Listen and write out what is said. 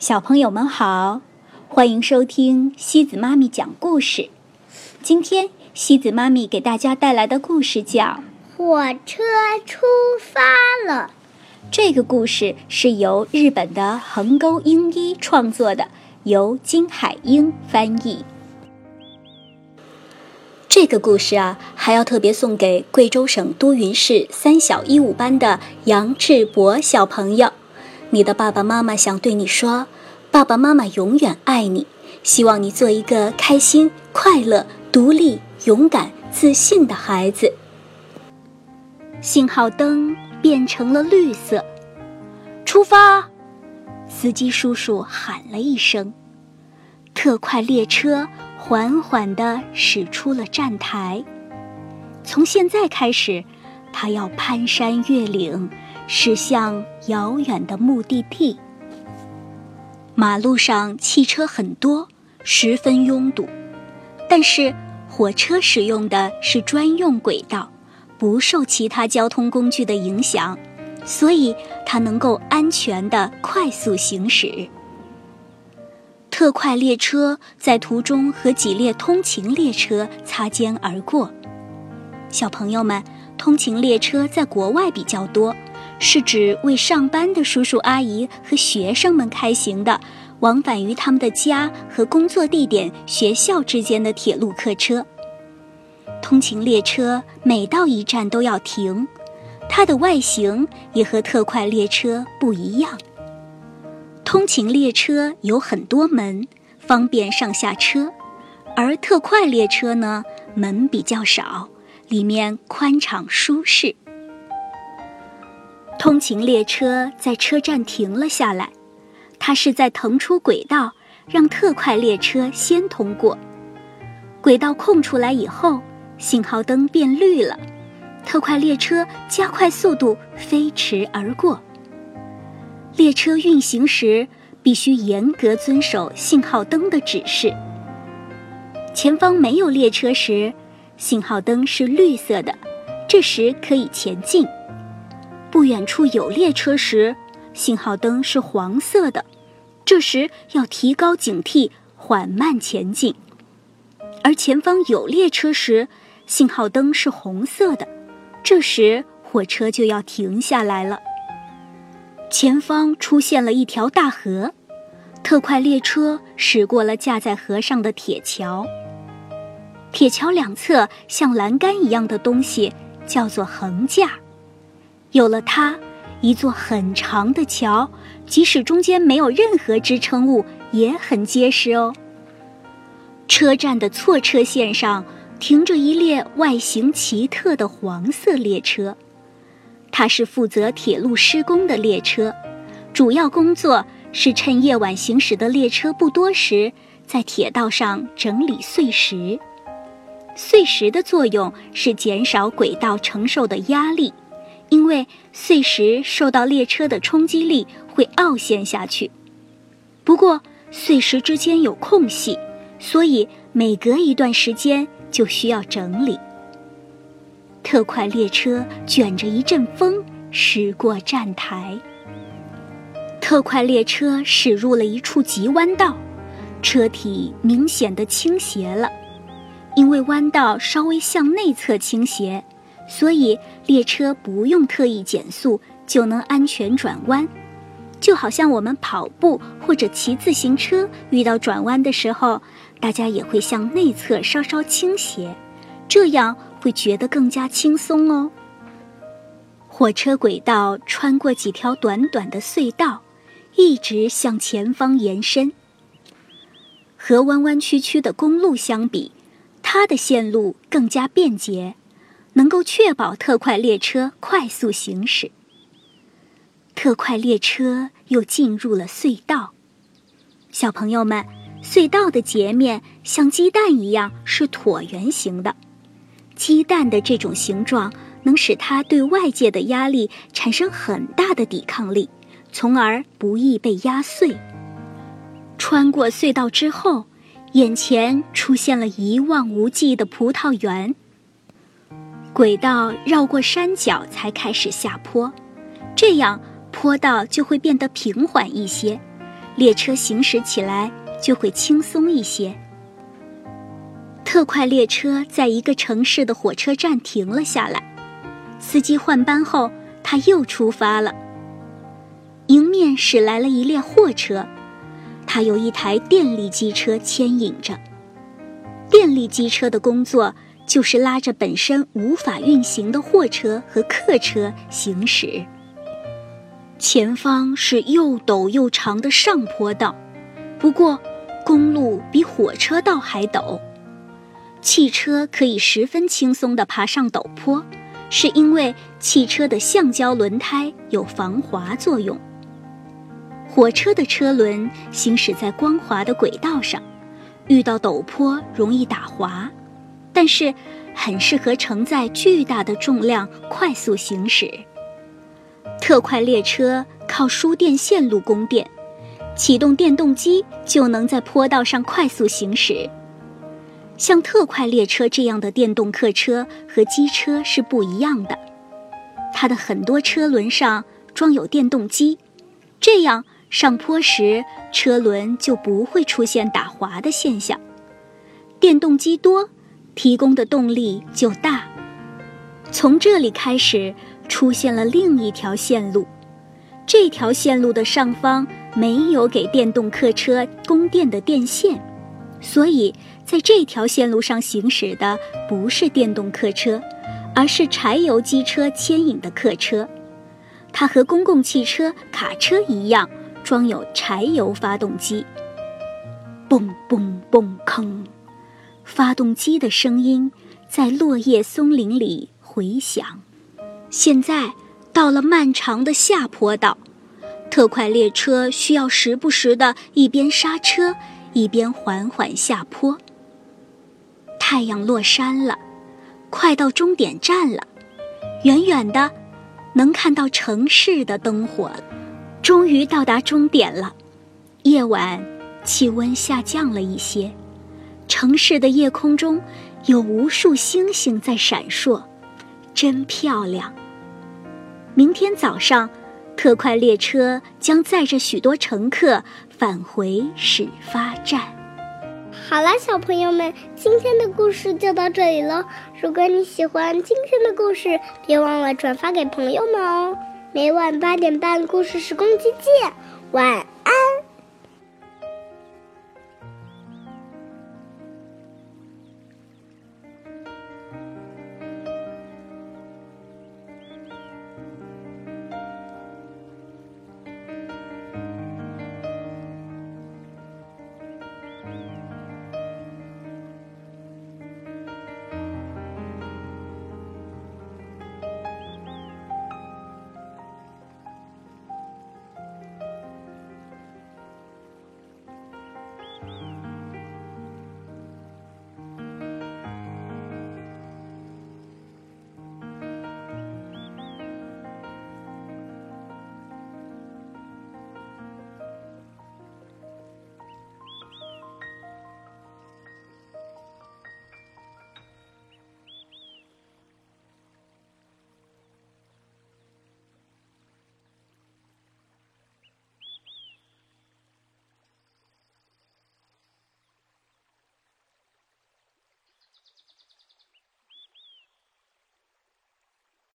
小朋友们好，欢迎收听西子妈咪讲故事。今天西子妈咪给大家带来的故事叫《火车出发了》。这个故事是由日本的横沟英一创作的，由金海英翻译。这个故事啊，还要特别送给贵州省都匀市三小一五班的杨志博小朋友。你的爸爸妈妈想对你说：“爸爸妈妈永远爱你，希望你做一个开心、快乐、独立、勇敢、自信的孩子。”信号灯变成了绿色，出发！司机叔叔喊了一声，特快列车缓缓地驶出了站台。从现在开始，它要攀山越岭。驶向遥远的目的地。马路上汽车很多，十分拥堵，但是火车使用的是专用轨道，不受其他交通工具的影响，所以它能够安全的快速行驶。特快列车在途中和几列通勤列车擦肩而过。小朋友们，通勤列车在国外比较多。是指为上班的叔叔阿姨和学生们开行的，往返于他们的家和工作地点、学校之间的铁路客车。通勤列车每到一站都要停，它的外形也和特快列车不一样。通勤列车有很多门，方便上下车，而特快列车呢，门比较少，里面宽敞舒适。通勤列车在车站停了下来，它是在腾出轨道，让特快列车先通过。轨道空出来以后，信号灯变绿了，特快列车加快速度飞驰而过。列车运行时必须严格遵守信号灯的指示。前方没有列车时，信号灯是绿色的，这时可以前进。不远处有列车时，信号灯是黄色的，这时要提高警惕，缓慢前进；而前方有列车时，信号灯是红色的，这时火车就要停下来了。前方出现了一条大河，特快列车驶过了架在河上的铁桥。铁桥两侧像栏杆一样的东西叫做横架。有了它，一座很长的桥，即使中间没有任何支撑物，也很结实哦。车站的错车线上停着一列外形奇特的黄色列车，它是负责铁路施工的列车，主要工作是趁夜晚行驶的列车不多时，在铁道上整理碎石。碎石的作用是减少轨道承受的压力。因为碎石受到列车的冲击力会凹陷下去，不过碎石之间有空隙，所以每隔一段时间就需要整理。特快列车卷着一阵风驶过站台。特快列车驶入了一处急弯道，车体明显的倾斜了，因为弯道稍微向内侧倾斜。所以，列车不用特意减速就能安全转弯，就好像我们跑步或者骑自行车遇到转弯的时候，大家也会向内侧稍稍倾斜，这样会觉得更加轻松哦。火车轨道穿过几条短短的隧道，一直向前方延伸。和弯弯曲曲的公路相比，它的线路更加便捷。能够确保特快列车快速行驶。特快列车又进入了隧道。小朋友们，隧道的截面像鸡蛋一样是椭圆形的。鸡蛋的这种形状能使它对外界的压力产生很大的抵抗力，从而不易被压碎。穿过隧道之后，眼前出现了一望无际的葡萄园。轨道绕过山脚才开始下坡，这样坡道就会变得平缓一些，列车行驶起来就会轻松一些。特快列车在一个城市的火车站停了下来，司机换班后，他又出发了。迎面驶来了一列货车，它有一台电力机车牵引着。电力机车的工作就是拉着本身无法运行的货车和客车行驶。前方是又陡又长的上坡道，不过公路比火车道还陡。汽车可以十分轻松地爬上陡坡，是因为汽车的橡胶轮胎有防滑作用。火车的车轮行驶在光滑的轨道上，遇到陡坡容易打滑，但是很适合承载巨大的重量快速行驶。特快列车靠输电线路供电，启动电动机就能在坡道上快速行驶。像特快列车这样的电动客车和机车是不一样的，它的很多车轮上装有电动机，这样。上坡时，车轮就不会出现打滑的现象。电动机多，提供的动力就大。从这里开始，出现了另一条线路。这条线路的上方没有给电动客车供电的电线，所以在这条线路上行驶的不是电动客车，而是柴油机车牵引的客车。它和公共汽车、卡车一样。装有柴油发动机，嘣嘣嘣吭，发动机的声音在落叶松林里回响。现在到了漫长的下坡道，特快列车需要时不时的一边刹车，一边缓缓下坡。太阳落山了，快到终点站了，远远的能看到城市的灯火。终于到达终点了，夜晚气温下降了一些，城市的夜空中有无数星星在闪烁，真漂亮。明天早上，特快列车将载着许多乘客返回始发站。好了，小朋友们，今天的故事就到这里了。如果你喜欢今天的故事，别忘了转发给朋友们哦。每晚八点半，故事时光机见，晚。